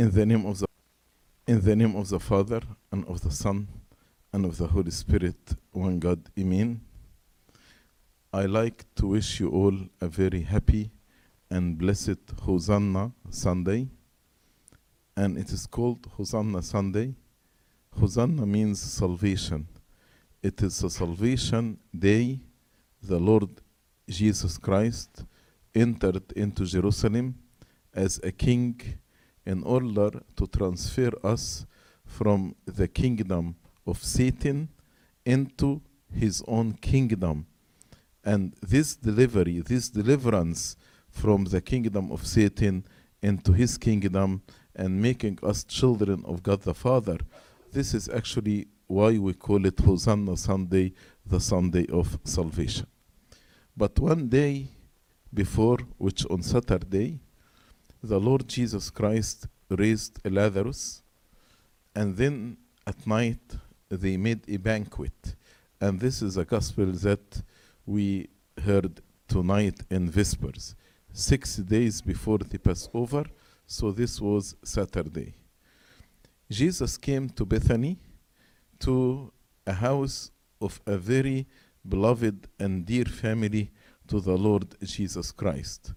In the name of the in the name of the Father and of the Son and of the Holy Spirit, one God, Amen. I like to wish you all a very happy and blessed Hosanna Sunday. And it is called Hosanna Sunday. Hosanna means salvation. It is a salvation day. The Lord Jesus Christ entered into Jerusalem as a king in order to transfer us from the kingdom of Satan into his own kingdom. And this delivery, this deliverance from the kingdom of Satan into his kingdom and making us children of God the Father, this is actually why we call it Hosanna Sunday, the Sunday of salvation. But one day before, which on Saturday, the Lord Jesus Christ raised Lazarus, and then at night they made a banquet. And this is a gospel that we heard tonight in Vespers, six days before the Passover, so this was Saturday. Jesus came to Bethany, to a house of a very beloved and dear family to the Lord Jesus Christ.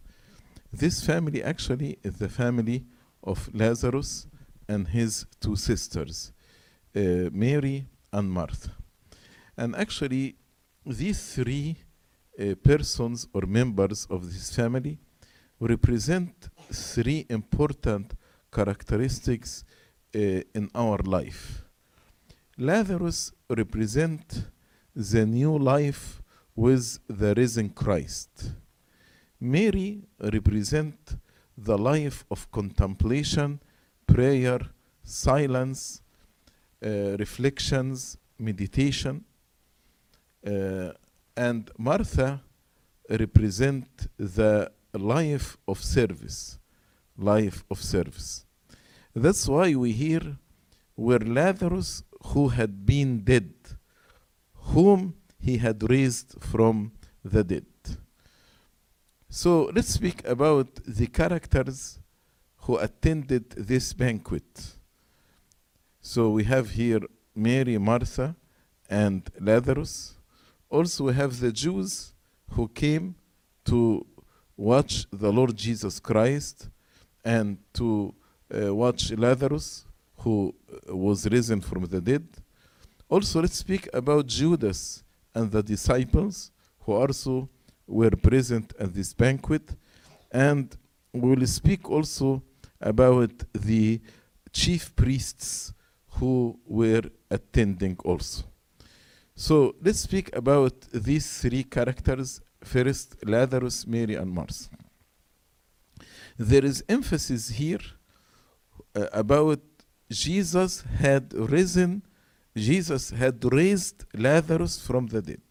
This family actually is the family of Lazarus and his two sisters, uh, Mary and Martha. And actually, these three uh, persons or members of this family represent three important characteristics uh, in our life. Lazarus represents the new life with the risen Christ. Mary represent the life of contemplation, prayer, silence, uh, reflections, meditation. Uh, and Martha represent the life of service, life of service. That's why we hear where Lazarus, who had been dead, whom he had raised from the dead. So let's speak about the characters who attended this banquet. So we have here Mary, Martha, and Lazarus. Also, we have the Jews who came to watch the Lord Jesus Christ and to uh, watch Lazarus, who was risen from the dead. Also, let's speak about Judas and the disciples who also were present at this banquet. And we will speak also about the chief priests who were attending also. So let's speak about these three characters first Lazarus, Mary, and Martha. There is emphasis here uh, about Jesus had risen, Jesus had raised Lazarus from the dead,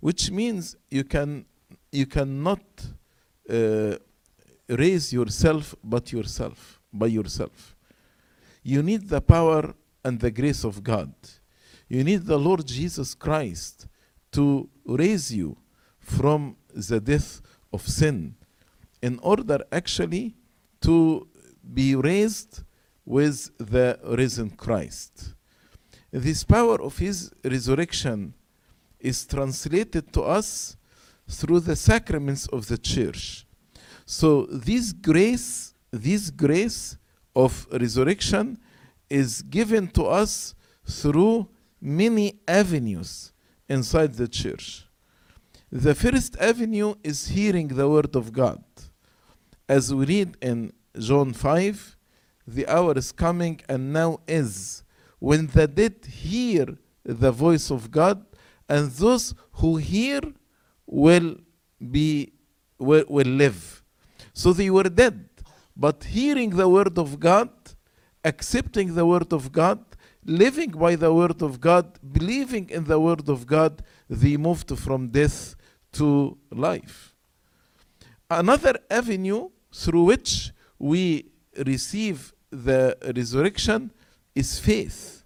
which means you can you cannot uh, raise yourself but yourself by yourself. You need the power and the grace of God. You need the Lord Jesus Christ to raise you from the death of sin in order actually to be raised with the risen Christ. This power of his resurrection is translated to us through the sacraments of the church. So this grace, this grace of resurrection is given to us through many avenues inside the church. The first avenue is hearing the word of God. As we read in John 5, the hour is coming and now is when the dead hear the voice of God, and those who hear will be will, will live. So they were dead, but hearing the word of God, accepting the word of God, living by the word of God, believing in the word of God, they moved from death to life. Another avenue through which we receive the resurrection is faith.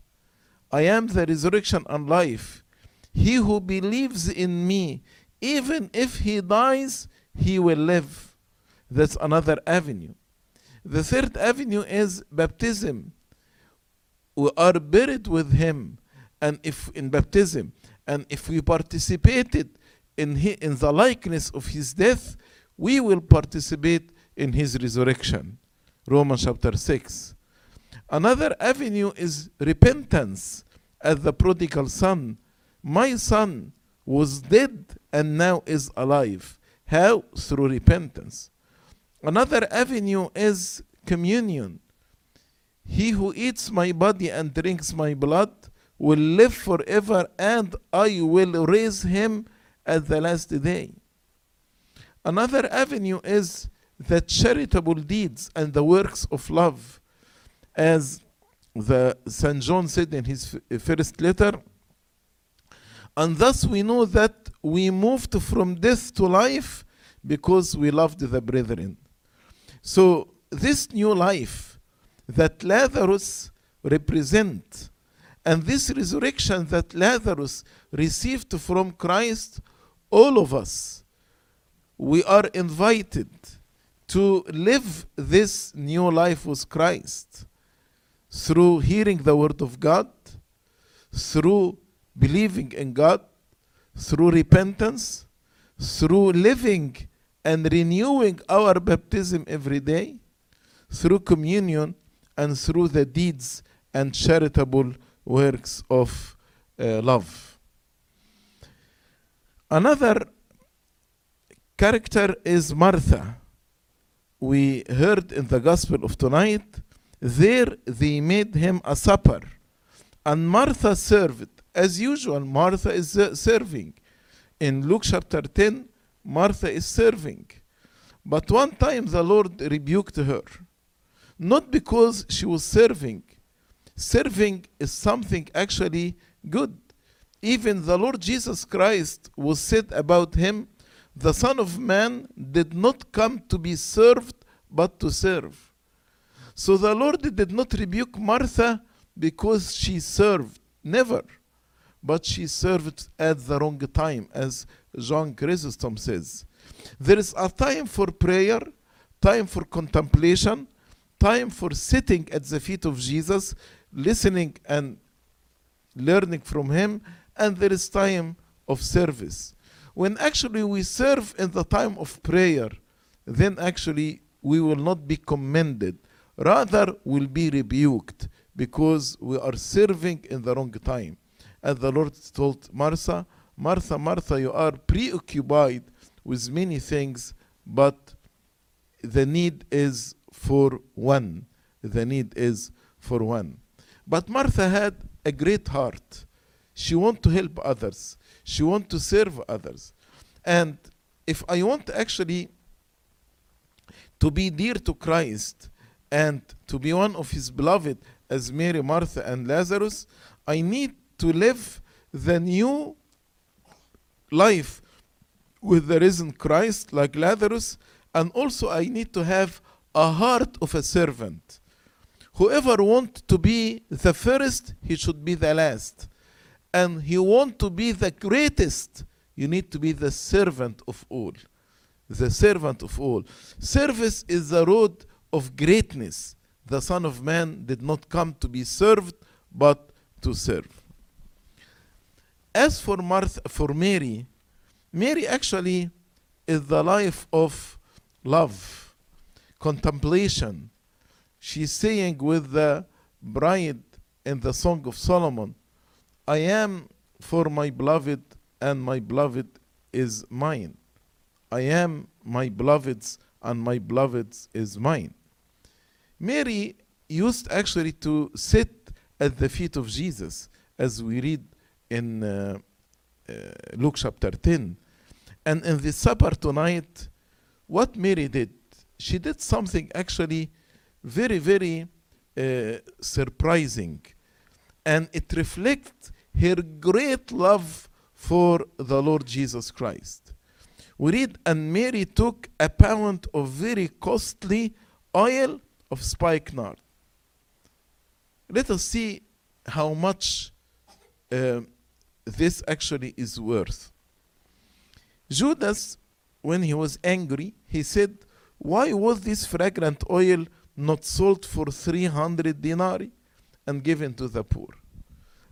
I am the resurrection and life. He who believes in me, even if he dies, he will live. That's another avenue. The third avenue is baptism. We are buried with him, and if in baptism, and if we participated in, he, in the likeness of his death, we will participate in his resurrection. Romans chapter 6. Another avenue is repentance, as the prodigal son. My son was dead and now is alive. How? Through repentance. Another avenue is communion. He who eats my body and drinks my blood will live forever, and I will raise him at the last day. Another avenue is the charitable deeds and the works of love. As the St. John said in his first letter, and thus we know that we moved from death to life because we loved the brethren. So this new life that Lazarus represent and this resurrection that Lazarus received from Christ, all of us, we are invited to live this new life with Christ through hearing the word of God, through believing in God, through repentance, through living and renewing our baptism every day, through communion, and through the deeds and charitable works of uh, love. Another character is Martha. We heard in the Gospel of tonight, there they made him a supper, and Martha served. As usual, Martha is serving. In Luke chapter 10, Martha is serving. But one time the Lord rebuked her, not because she was serving. Serving is something actually good. Even the Lord Jesus Christ was said about him, the Son of Man did not come to be served, but to serve. So the Lord did not rebuke Martha because she served, never. But she served at the wrong time, as John Chrysostom says. There is a time for prayer, time for contemplation, time for sitting at the feet of Jesus, listening and learning from Him, and there is time of service. When actually we serve in the time of prayer, then actually we will not be commended, rather, we'll be rebuked because we are serving in the wrong time. As the Lord told Martha, Martha, Martha, you are preoccupied with many things, but the need is for one. The need is for one. But Martha had a great heart. She want to help others. She want to serve others. And if I want actually to be dear to Christ and to be one of his beloved as Mary, Martha, and Lazarus, I need to live the new life with the risen Christ like Lazarus, and also I need to have a heart of a servant. Whoever want to be the first, he should be the last. And he want to be the greatest, you need to be the servant of all. The servant of all. Service is the road of greatness. The Son of Man did not come to be served, but to serve. As for Martha, for Mary, Mary actually is the life of love, contemplation. She's saying with the bride in the Song of Solomon, I am for my beloved, and my beloved is mine. I am my beloved's, and my beloved's is mine. Mary used actually to sit at the feet of Jesus, as we read in uh, uh, Luke chapter 10. And in the supper tonight, what Mary did, she did something actually very, very uh, surprising. And it reflects her great love for the Lord Jesus Christ. We read, and Mary took a pound of very costly oil of spikenard. Let us see how much uh, this actually is worth. Judas, when he was angry, he said, Why was this fragrant oil not sold for 300 denarii and given to the poor.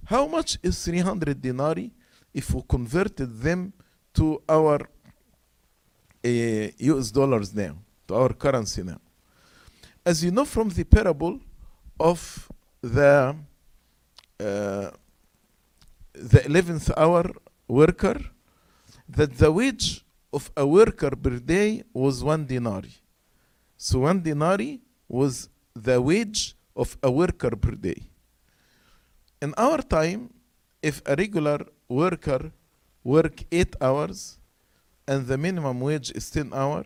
How much is 300 denarii if we converted them to our uh, US dollars now, to our currency now? As you know from the parable of the uh, the 11th hour worker, that the wage of a worker per day was one denarii. So one denarii was the wage of a worker per day. In our time, if a regular worker work eight hours and the minimum wage is 10 hour,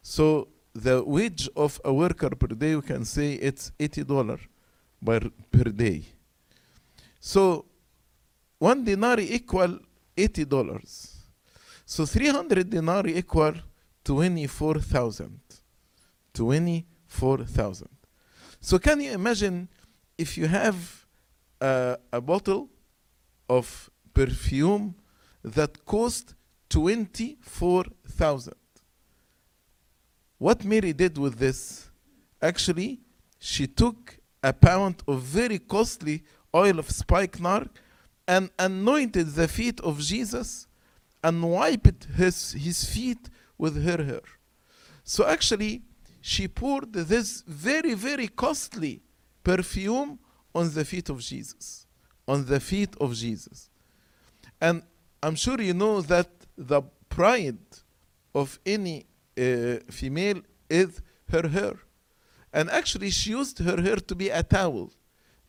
so the wage of a worker per day, we can say it's $80 per, per day. So one denarii equal $80. So 300 denarii equal 24,000. 24,000. So can you imagine if you have a, a bottle of perfume that cost 24,000? What Mary did with this, actually, she took a pound of very costly oil of spikenard and anointed the feet of Jesus and wiped his, his feet with her hair. So actually, she poured this very, very costly perfume on the feet of Jesus. On the feet of Jesus. And I'm sure you know that the pride of any uh, female is her hair. And actually, she used her hair to be a towel.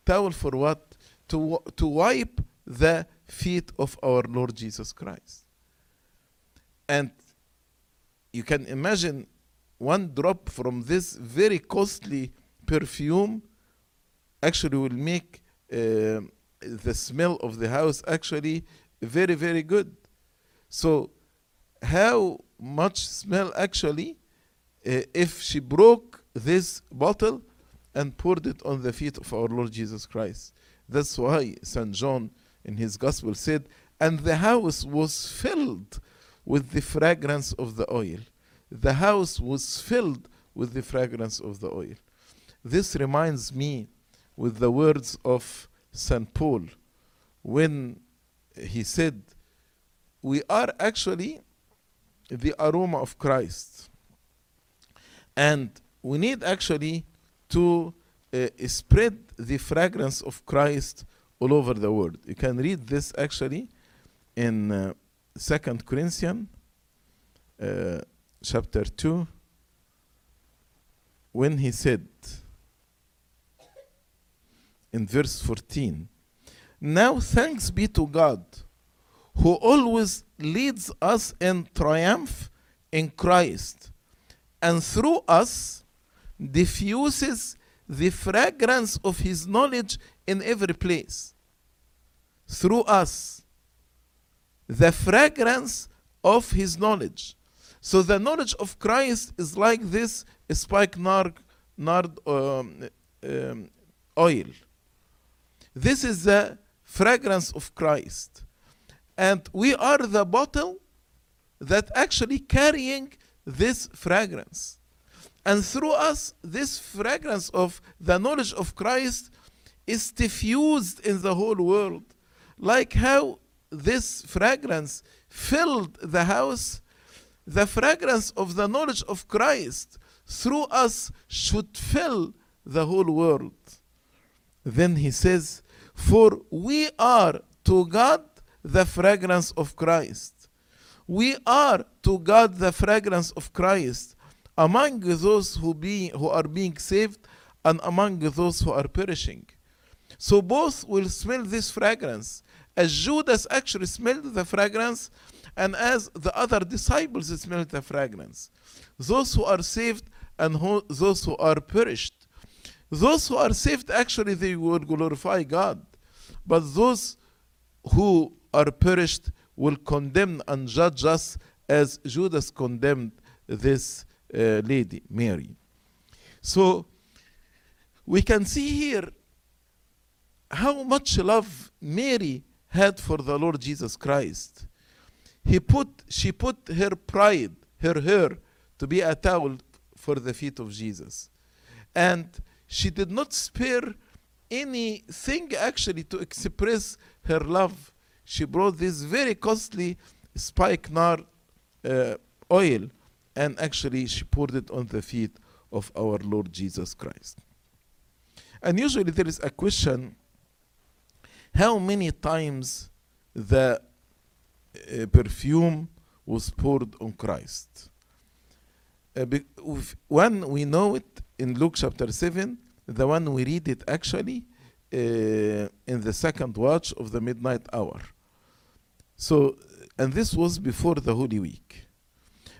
Towel for what? To, to wipe the feet of our Lord Jesus Christ. And you can imagine one drop from this very costly perfume actually will make uh, the smell of the house actually very, very good. So, how much smell actually uh, if she broke this bottle and poured it on the feet of our Lord Jesus Christ? That's why St. John in his gospel said, and the house was filled with the fragrance of the oil. The house was filled with the fragrance of the oil. This reminds me with the words of St. Paul when he said, We are actually the aroma of Christ. And we need actually to uh, spread the fragrance of Christ all over the world. You can read this actually in uh, Second Corinthians uh, chapter 2 when he said in verse 14 Now thanks be to God who always leads us in triumph in Christ and through us diffuses the fragrance of his knowledge in every place. Through us, the fragrance of his knowledge. So the knowledge of Christ is like this spikenard nard, um, um, oil. This is the fragrance of Christ. And we are the bottle that actually carrying this fragrance. And through us, this fragrance of the knowledge of Christ is diffused in the whole world. Like how this fragrance filled the house, the fragrance of the knowledge of Christ through us should fill the whole world. Then he says, For we are to God the fragrance of Christ. We are to God the fragrance of Christ among those who, be, who are being saved and among those who are perishing. So both will smell this fragrance. As Judas actually smelled the fragrance, and as the other disciples smelled the fragrance. Those who are saved and who, those who are perished. Those who are saved, actually, they will glorify God. But those who are perished will condemn and judge us as Judas condemned this uh, lady, Mary. So we can see here how much love Mary had for the Lord Jesus Christ. He put, she put her pride, her hair, to be a towel for the feet of Jesus. and she did not spare anything actually to express her love. She brought this very costly spikenard uh, oil and actually she poured it on the feet of our Lord Jesus Christ. And usually there is a question how many times the uh, perfume was poured on Christ? Uh, we know it in Luke chapter 7, the one we read it actually uh, in the second watch of the midnight hour. So, and this was before the Holy Week.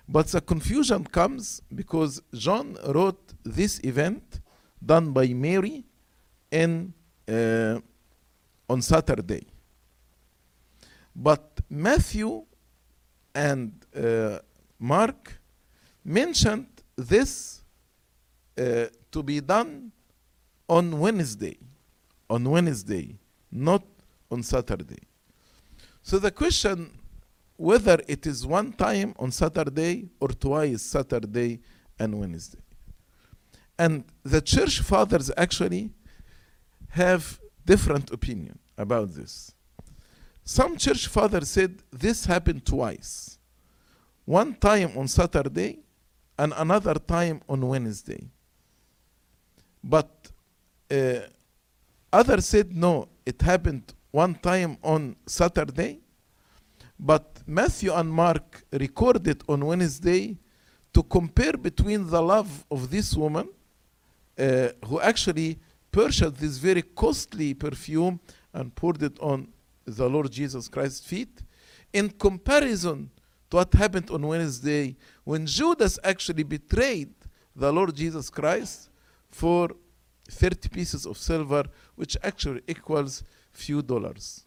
But the confusion comes because John wrote this event done by Mary in uh, on Saturday. But Matthew and uh, Mark mentioned this uh, to be done on Wednesday, on Wednesday, not on Saturday. So the question whether it is one time on Saturday or twice Saturday and Wednesday. And the church fathers actually have different opinion about this. Some church fathers said this happened twice. One time on Saturday and another time on Wednesday. But uh, others said no, it happened one time on Saturday, but Matthew and Mark recorded on Wednesday to compare between the love of this woman, uh, who actually purchased this very costly perfume and poured it on the Lord Jesus Christ's feet, in comparison to what happened on Wednesday when Judas actually betrayed the Lord Jesus Christ for 30 pieces of silver, which actually equals few dollars.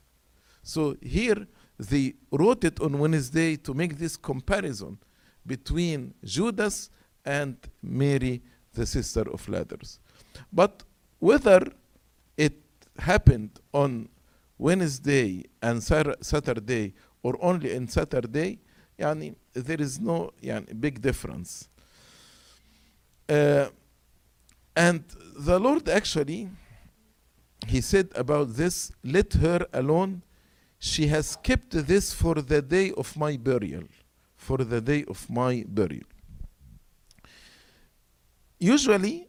So here they wrote it on Wednesday to make this comparison between Judas and Mary, the sister of Lazarus. But whether it happened on Wednesday and Sar- Saturday or only on Saturday, يعني, there is no يعني, big difference. Uh, and the Lord actually, He said about this, let her alone. She has kept this for the day of my burial. For the day of my burial. Usually,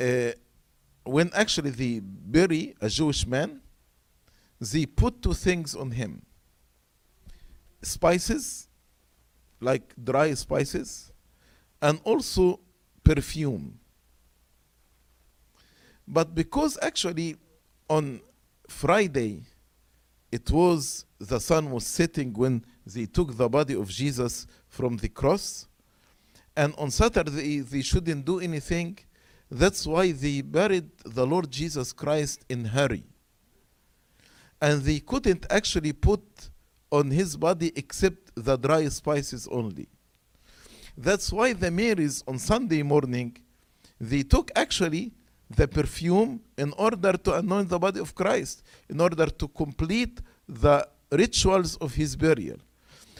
uh, when actually they bury a Jewish man, they put two things on him spices, like dry spices, and also perfume. But because actually on Friday it was the sun was setting when they took the body of Jesus from the cross, and on Saturday they shouldn't do anything. That's why they buried the Lord Jesus Christ in hurry. And they couldn't actually put on his body except the dry spices only. That's why the Marys on Sunday morning they took actually the perfume in order to anoint the body of Christ, in order to complete the rituals of his burial.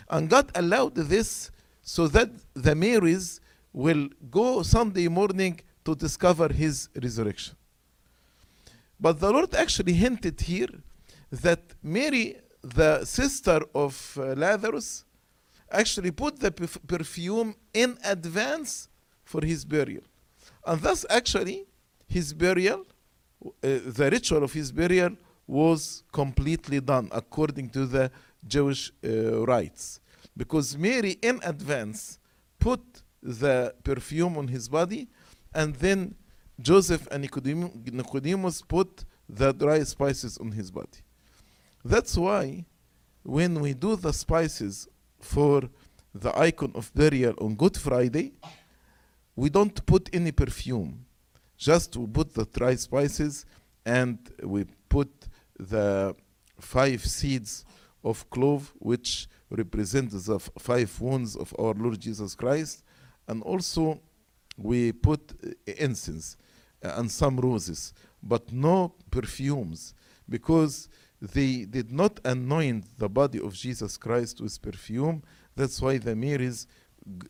And God allowed this so that the Marys will go Sunday morning to discover his resurrection. But the Lord actually hinted here that Mary, the sister of uh, Lazarus, actually put the perf- perfume in advance for his burial. And thus, actually, his burial, uh, the ritual of his burial, was completely done according to the Jewish uh, rites. Because Mary, in advance, put the perfume on his body, and then Joseph and Nicodemus put the dry spices on his body. That's why when we do the spices for the icon of burial on Good Friday, we don't put any perfume. Just we put the dry spices and we put the five seeds of clove, which represent the five wounds of our Lord Jesus Christ, and also we put uh, incense uh, and some roses, but no perfumes, because they did not anoint the body of Jesus Christ with perfume. That's why the Marys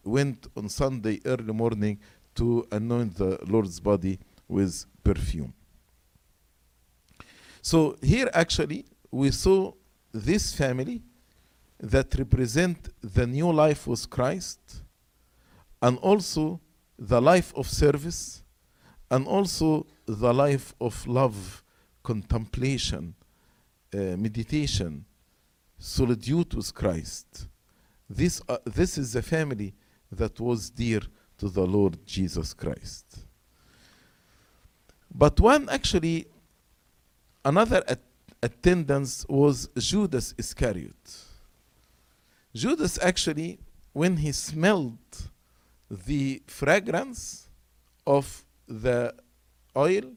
went on Sunday early morning to anoint the Lord's body with perfume. So here actually we saw this family that represent the new life with Christ and also the life of service and also the life of love, contemplation, uh, meditation, solitude with Christ. This, uh, this is the family that was dear to the Lord Jesus Christ. But one actually, another at- attendance was Judas Iscariot. Judas actually, when he smelled the fragrance of the oil,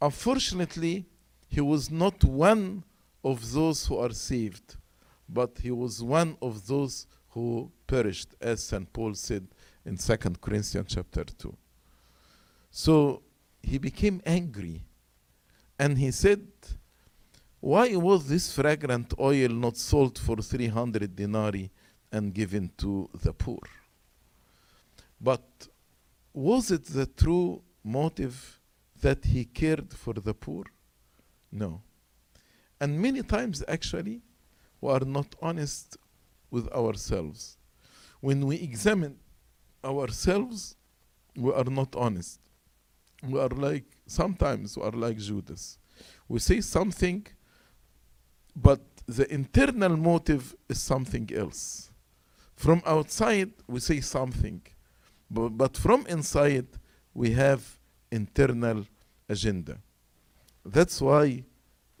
unfortunately, he was not one of those who are saved, but he was one of those who perished, as St. Paul said in 2 Corinthians chapter 2. So he became angry and he said, Why was this fragrant oil not sold for 300 denarii and given to the poor? But was it the true motive that he cared for the poor? No. And many times, actually, we are not honest with ourselves. When we examine ourselves, we are not honest. We are like, sometimes we are like Judas. We say something, but the internal motive is something else. From outside, we say something, but, but from inside, we have internal agenda. That's why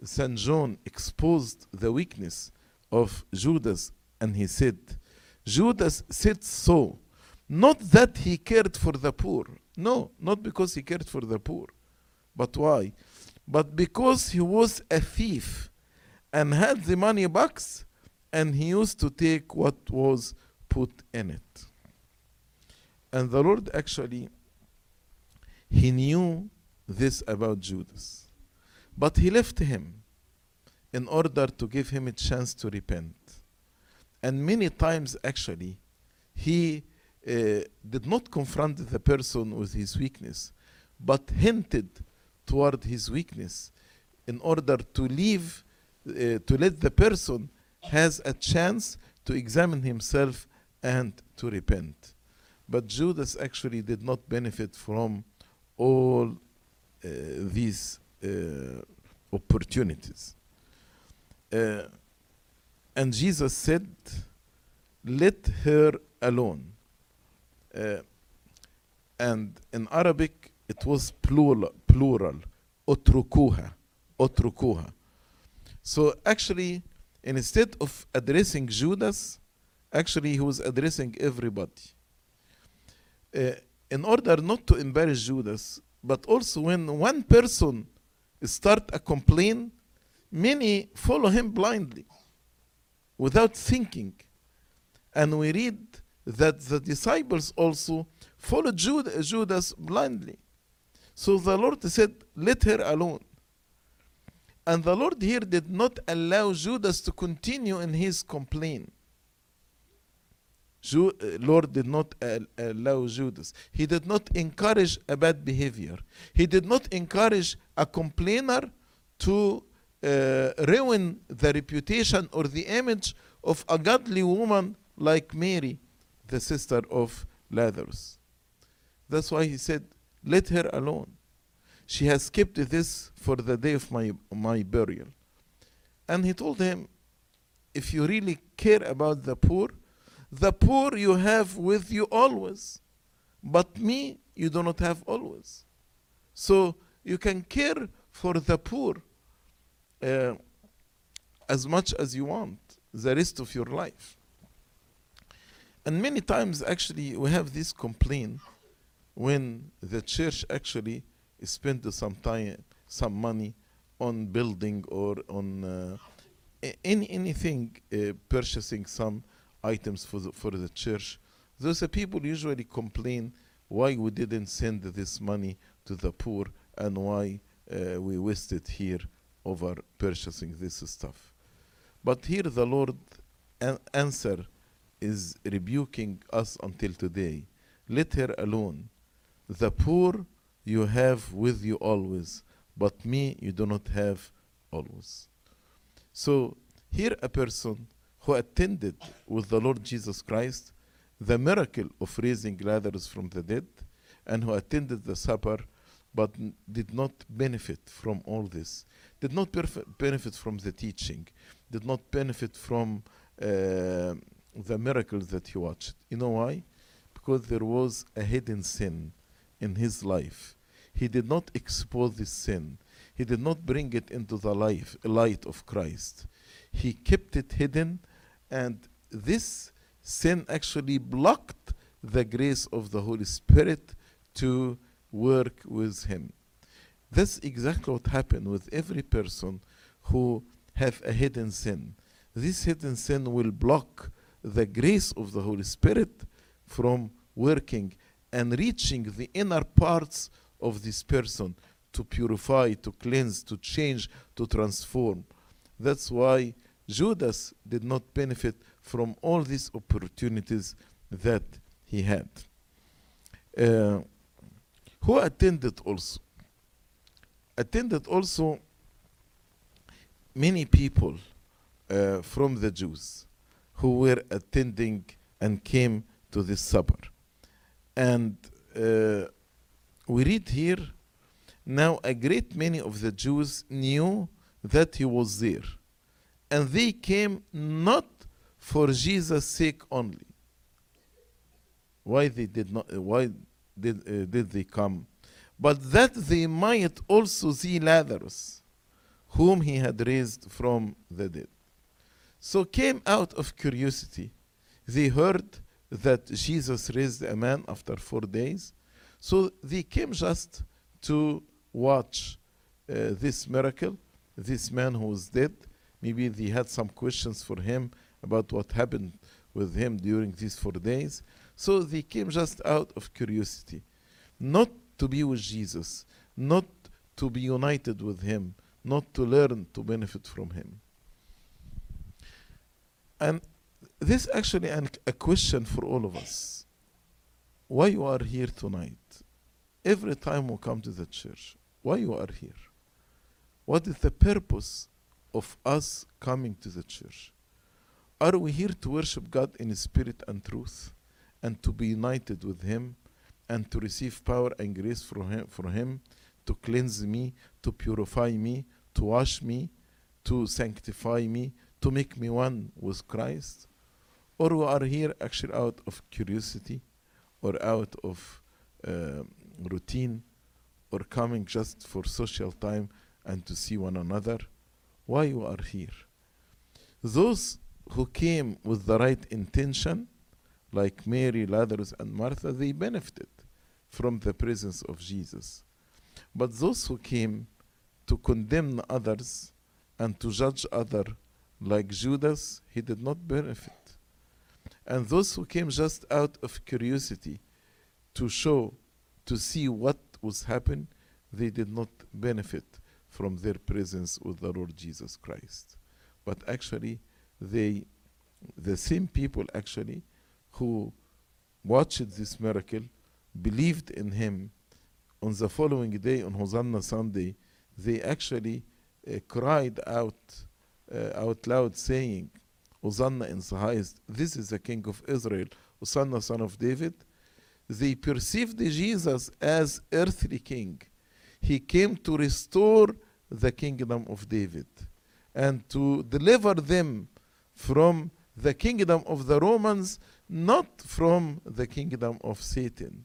St. John exposed the weakness of Judas and he said, Judas said so, not that he cared for the poor. No, not because he cared for the poor. But why? But because he was a thief and had the money box and he used to take what was put in it. And the Lord actually, he knew this about Judas. But he left him in order to give him a chance to repent. And many times, actually, he uh, did not confront the person with his weakness, but hinted toward his weakness in order to leave, uh, to let the person has a chance to examine himself and to repent. But Judas actually did not benefit from all uh, these uh, opportunities. Uh, and Jesus said, Let her alone. Uh, and in Arabic, it was plural, plural, otrukuha, otrukuha. So actually, instead of addressing Judas, actually he was addressing everybody. Uh, in order not to embarrass Judas, but also when one person start a complaint, many follow him blindly without thinking. And we read that the disciples also followed Judas blindly. So the Lord said, Let her alone. And the Lord here did not allow Judas to continue in his complaint. Uh, Lord did not allow Judas. He did not encourage a bad behavior. He did not encourage a complainer to uh, ruin the reputation or the image of a godly woman like Mary, the sister of Lazarus. That's why he said, Let her alone. She has kept this for the day of my, my burial. And he told him, If you really care about the poor, the poor you have with you always, but me you do not have always. So you can care for the poor uh, as much as you want the rest of your life. And many times, actually, we have this complaint when the church actually spend some time, some money on building or on uh, any anything, uh, purchasing some items for the, for the church. Those are people usually complain why we didn't send this money to the poor and why uh, we wasted here over purchasing this stuff. But here the Lord an- answer is rebuking us until today. Let her alone. The poor you have with you always, but me you do not have always. So, here a person who attended with the Lord Jesus Christ the miracle of raising Lazarus from the dead and who attended the supper but did not benefit from all this, did not benefit from the teaching, did not benefit from uh, the miracles that he watched. You know why? Because there was a hidden sin in his life. He did not expose this sin. He did not bring it into the life, light of Christ. He kept it hidden, and this sin actually blocked the grace of the Holy Spirit to work with him. That's exactly what happened with every person who have a hidden sin. This hidden sin will block the grace of the Holy Spirit from working and reaching the inner parts of this person to purify, to cleanse, to change, to transform. That's why Judas did not benefit from all these opportunities that he had. Uh, who attended also? Attended also many people uh, from the Jews who were attending and came to this supper. And uh, we read here now a great many of the Jews knew that he was there, and they came not for Jesus' sake only. Why they did not? uh, Why did uh, did they come? But that they might also see Lazarus, whom he had raised from the dead. So came out of curiosity. They heard that Jesus raised a man after four days. So they came just to watch uh, this miracle, this man who was dead. Maybe they had some questions for him about what happened with him during these four days. So they came just out of curiosity, not to be with Jesus, not to be united with him, not to learn to benefit from him. And this actually an, a question for all of us. Why you are here tonight? Every time we come to the church, why you are here? What is the purpose of us coming to the church? Are we here to worship God in spirit and truth and to be united with Him and to receive power and grace from Him, from him to cleanse me, to purify me, to wash me, to sanctify me, to make me one with Christ? Or we are here actually out of curiosity or out of uh, routine or coming just for social time and to see one another? Why you are here? Those who came with the right intention, like Mary, Lazarus, and Martha, they benefited from the presence of Jesus. But those who came to condemn others and to judge other, like Judas, he did not benefit. And those who came just out of curiosity to show, to see what was happening, they did not benefit from their presence with the Lord Jesus Christ. But actually, they, the same people actually, who watched this miracle, believed in him, on the following day, on Hosanna Sunday, they actually uh, cried out uh, out loud, saying, Hosanna in the highest, this is the King of Israel, Hosanna, son of David. They perceived Jesus as earthly king. He came to restore the kingdom of David and to deliver them from the kingdom of the Romans, not from the kingdom of Satan.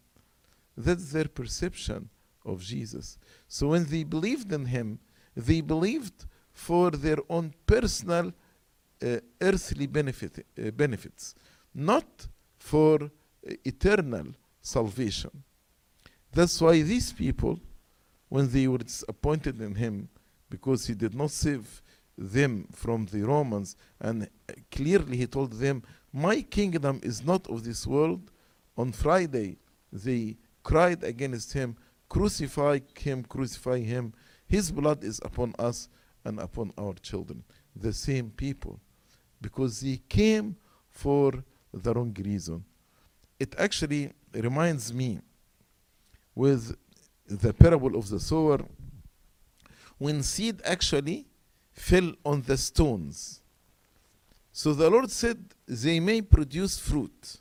That's their perception of Jesus. So when they believed in him, they believed for their own personal uh, earthly benefit, uh, benefits, not for uh, eternal salvation. That's why these people, when they were disappointed in him because he did not save them from the Romans, and clearly he told them, My kingdom is not of this world. On Friday, they cried against him, Crucify him, crucify him. His blood is upon us and upon our children. The same people. Because they came for the wrong reason. It actually reminds me with the parable of the sower when seed actually fell on the stones. So the Lord said they may produce fruit,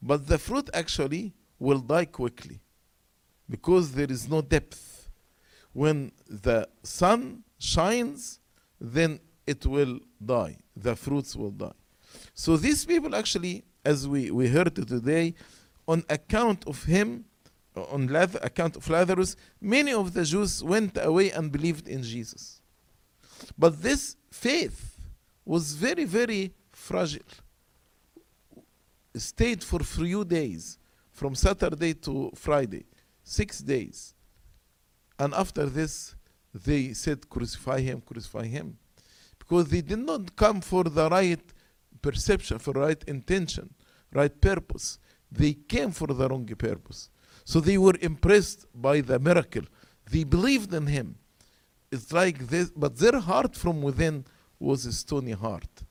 but the fruit actually will die quickly because there is no depth. When the sun shines, then it will die. The fruits will die. So these people actually, as we, we heard today, on account of him, Uh, on Lath- account of Lazarus, many of the Jews went away and believed in Jesus. But this faith was very, very fragile. It Stayed for few days, from Saturday to Friday, six days. And after this, they said, Crucify him, crucify him. Because they did not come for the right perception, for right intention, right purpose. They came for the wrong purpose. So they were impressed by the miracle. They believed in him. It's like this, but their heart from within was a stony heart.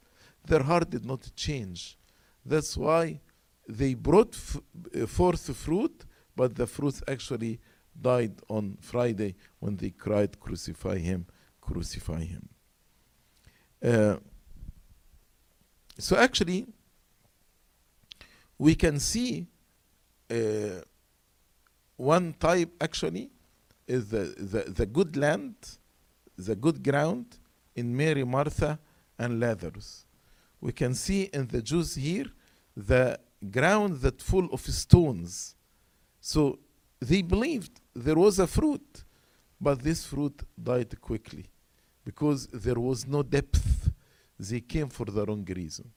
Their heart did not change. That's why they brought f- uh, forth fruit, but the fruits actually died on Friday when they cried, Crucify him, crucify him. Uh, so actually, we can see uh, one type actually is the, the, the good land, the good ground in Mary, Martha, and Lazarus. We can see in the Jews here the ground that full of stones. So they believed there was a fruit, but this fruit died quickly because there was no depth. They came for the wrong reason.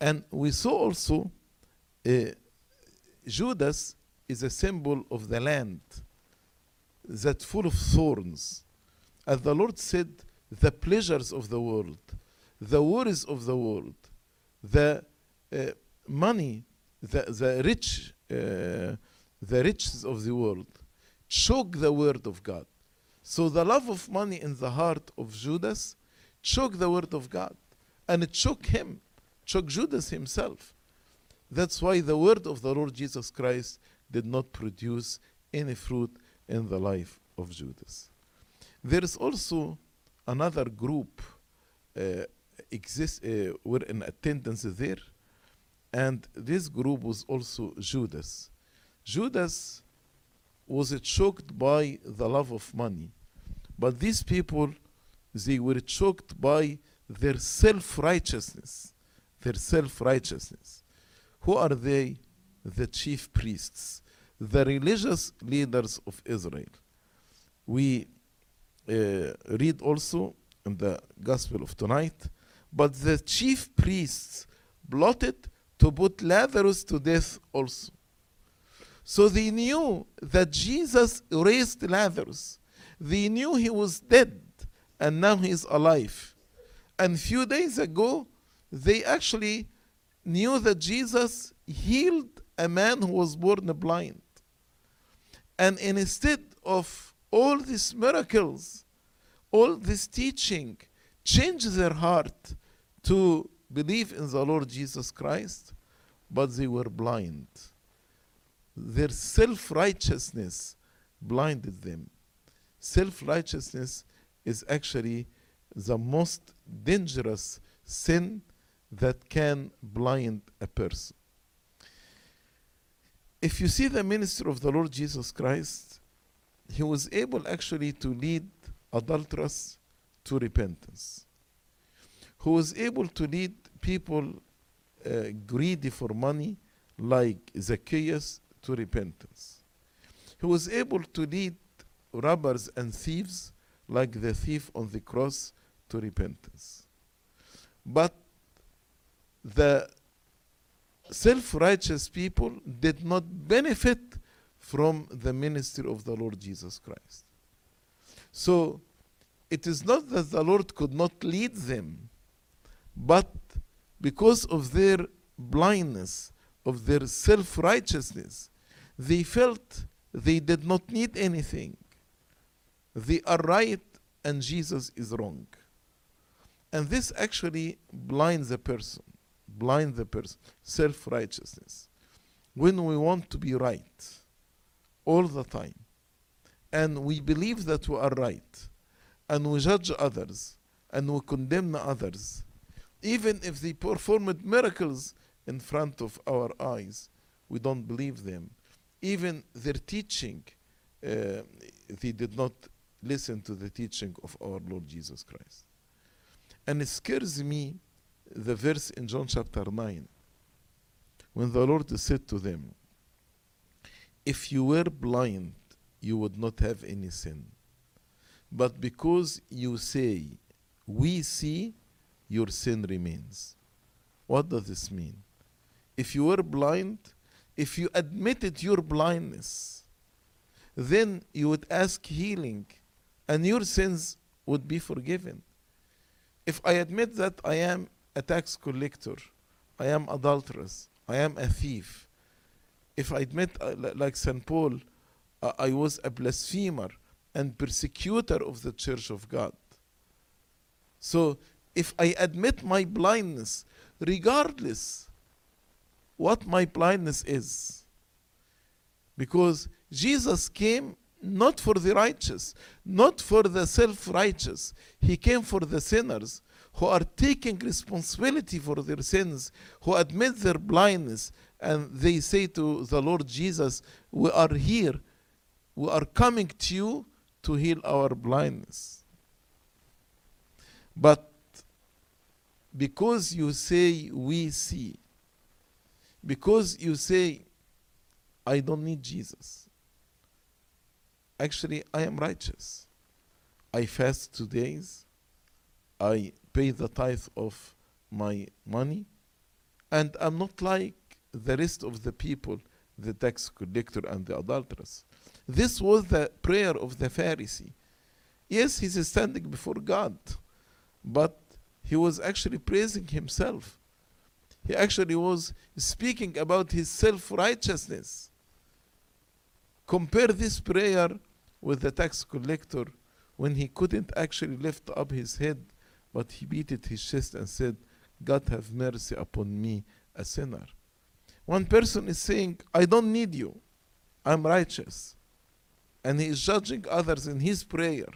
And we saw also uh, Judas is a symbol of the land that full of thorns. As the Lord said, the pleasures of the world, the worries of the world, the uh, money, the, the rich, uh, the riches of the world choke the word of God. So the love of money in the heart of Judas choked the word of God. And it choked him, choked Judas himself. That's why the word of the Lord Jesus Christ did not produce any fruit in the life of Judas. There is also another group uh, exist, uh, were in attendance there, and this group was also Judas. Judas was choked by the love of money, but these people they were choked by their self-righteousness, their self-righteousness. Who are they? The chief priests, the religious leaders of Israel. We uh, read also in the Gospel of tonight, but the chief priests plotted to put Lazarus to death also. So they knew that Jesus raised Lazarus. They knew he was dead and now he is alive. And few days ago, they actually knew that Jesus healed a man who was born blind. And instead of all these miracles, all this teaching, change their heart to believe in the Lord Jesus Christ, but they were blind. Their self righteousness blinded them. Self righteousness is actually the most dangerous sin that can blind a person. If you see the ministry of the Lord Jesus Christ, he was able actually to lead adulterers to repentance. Who was able to lead people uh, greedy for money, like Zacchaeus, to repentance. He was able to lead robbers and thieves, like the thief on the cross, to repentance. But the self righteous people did not benefit from the ministry of the Lord Jesus Christ. So it is not that the Lord could not lead them, but because of their blindness, of their self righteousness, they felt they did not need anything. They are right and Jesus is wrong. And this actually blinds a person, blinds the person, self righteousness. When we want to be right, all the time. And we believe that we are right. And we judge others. And we condemn others. Even if they performed miracles in front of our eyes, we don't believe them. Even their teaching, uh, they did not listen to the teaching of our Lord Jesus Christ. And it scares me the verse in John chapter 9 when the Lord said to them, If you were blind, you would not have any sin. But because you say, We see, your sin remains. What does this mean? If you were blind, if you admitted your blindness, then you would ask healing and your sins would be forgiven. If I admit that I am a tax collector, I am adulterous, I am a thief, if I admit, uh, like St. Paul, uh, I was a blasphemer and persecutor of the church of God. So if I admit my blindness, regardless what my blindness is, because Jesus came not for the righteous, not for the self righteous, He came for the sinners who are taking responsibility for their sins, who admit their blindness, and they say to the Lord Jesus, We are here, we are coming to you to heal our blindness. But because you say, We see, because you say, I don't need Jesus. Actually, I am righteous. I fast two days. I pay the tithe of my money. And I'm not like the rest of the people, the tax collector and the adulteress. This was the prayer of the Pharisee. Yes, he's standing before God, but he was actually praising himself. He actually was speaking about his self righteousness. Compare this prayer with the tax collector when he couldn't actually lift up his head, but he beat his chest and said, God have mercy upon me, a sinner. One person is saying, I don't need you, I'm righteous. And he is judging others in his prayer.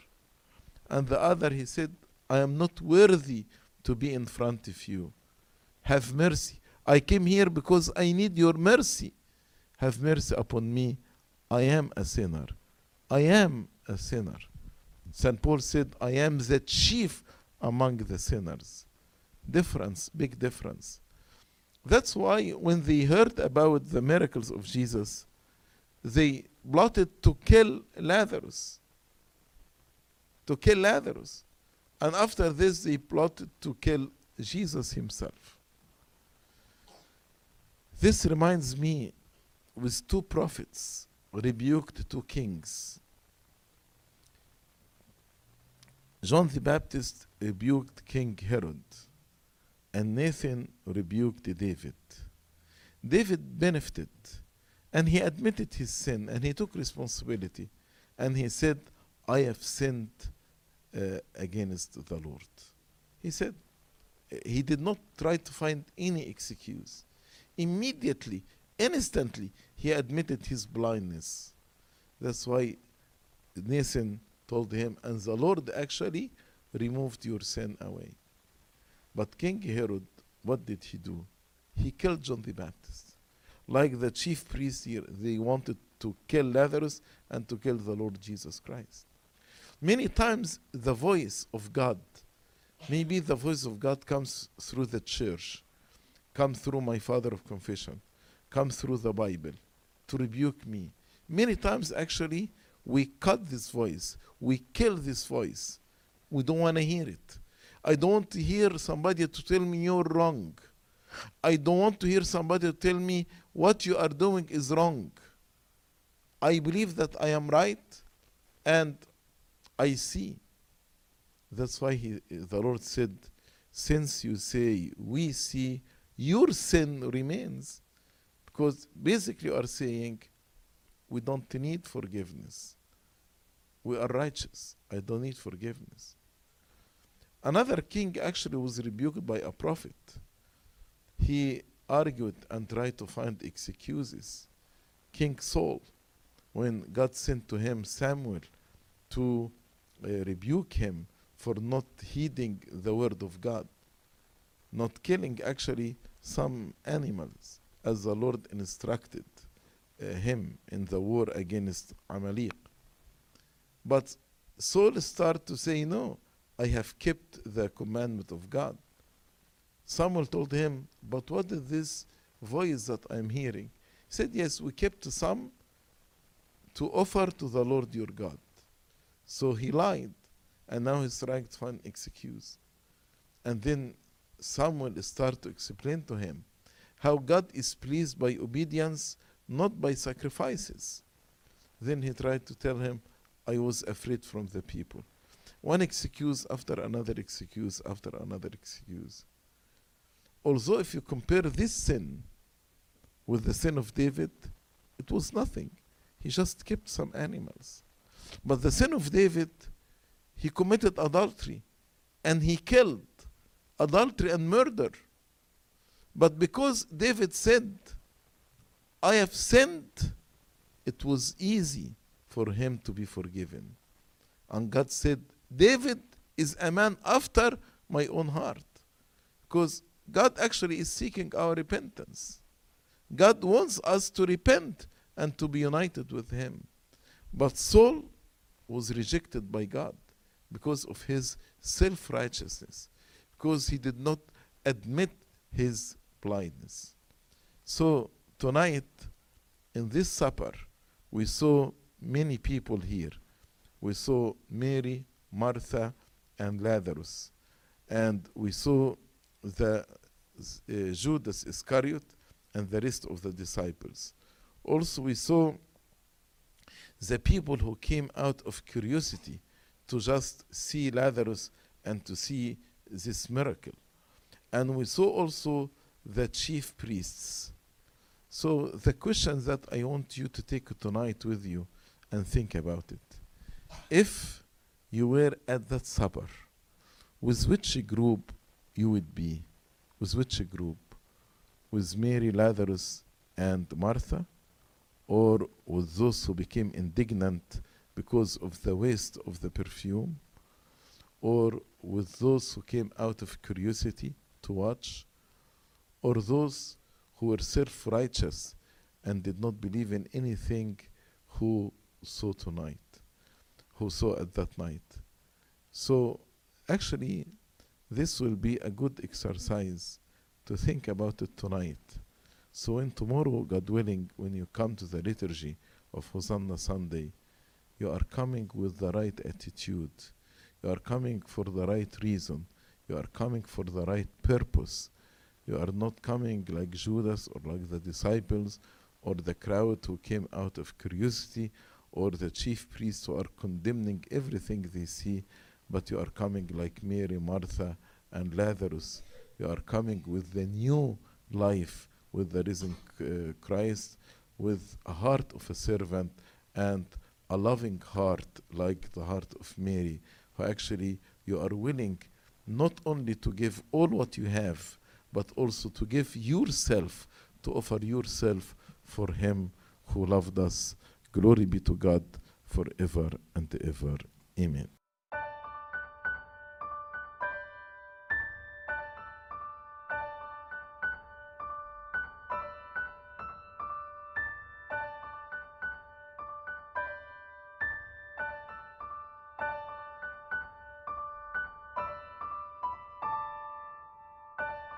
And the other, he said, I am not worthy to be in front of you. Have mercy. I came here because I need your mercy. Have mercy upon me. I am a sinner. I am a sinner. St. Paul said, I am the chief among the sinners. Difference, big difference. That's why when they heard about the miracles of Jesus, they plotted to kill Lazarus. To kill Lazarus. And after this, they plotted to kill Jesus himself. This reminds me with two prophets rebuked two kings. John the Baptist rebuked King Herod, and Nathan rebuked David. David benefited, and he admitted his sin, and he took responsibility, and he said, I have sinned uh, against the Lord. He said, he did not try to find any excuse. Immediately, instantly, he admitted his blindness. That's why Nathan told him, and the Lord actually removed your sin away. But King Herod, what did he do? He killed John the Baptist. Like the chief priests here, they wanted to kill Lazarus and to kill the Lord Jesus Christ. Many times, the voice of God, maybe the voice of God comes through the church, comes through my father of confession, comes through the Bible to rebuke me. Many times, actually, we cut this voice, we kill this voice. We don't want to hear it. I don't want to hear somebody to tell me you're wrong. I don't want to hear somebody tell me what you are doing is wrong. I believe that I am right and I see. That's why he, the Lord said, Since you say we see, your sin remains. Because basically, you are saying, we don't need forgiveness. We are righteous. I don't need forgiveness. Another king actually was rebuked by a prophet. He argued and tried to find excuses. King Saul. when God sent to him Samuel to uh, rebuke him for not heeding the word of God, not killing actually some animals as the Lord instructed Uh, him in the war against Amalek. But Saul started to say, No, I have kept the commandment of God. Samuel told him, But what is this voice that I'm hearing? He said, Yes, we kept some to offer to the Lord your God. So he lied, and now he's trying to find excuse. And then Samuel started to explain to him how God is pleased by obedience, not by sacrifices. Then he tried to tell him, I was afraid from the people. One excuse after another excuse after another excuse. Although, if you compare this sin with the sin of David, it was nothing. He just kept some animals. But the sin of David, he committed adultery and he killed adultery and murder. But because David said, I have sinned, it was easy for him to be forgiven. And God said, David is a man after my own heart. Because God actually is seeking our repentance. God wants us to repent and to be united with Him. But Saul was rejected by God because of his self righteousness, because he did not admit his blindness. So, tonight, in this supper, we saw many people here. We saw Mary, Martha, and Lazarus. And we saw the uh, Judas Iscariot and the rest of the disciples. Also, we saw the people who came out of curiosity to just see Lazarus and to see this miracle. And we saw also the chief priests. So, the question that I want you to take tonight with you and think about it. If you were at that supper, with which group you would be? With which group? With Mary, Lazarus, and Martha? Or with those who became indignant because of the waste of the perfume? Or with those who came out of curiosity to watch? Or those who were self righteous and did not believe in anything who saw tonight, who saw at that night? So, actually, this will be a good exercise to think about it tonight. So, when tomorrow, God willing, when you come to the liturgy of Hosanna Sunday, you are coming with the right attitude. You are coming for the right reason. You are coming for the right purpose. You are not coming like Judas or like the disciples or the crowd who came out of curiosity or the chief priests who are condemning everything they see, but you are coming like Mary, Martha, and Lazarus. You are coming with the new life, with the risen uh, Christ, with a heart of a servant and a loving heart like the heart of Mary, who actually you are willing not only to give all what you have, but also to give yourself, to offer yourself for Him who loved us. Glory be to God forever and ever. Amen.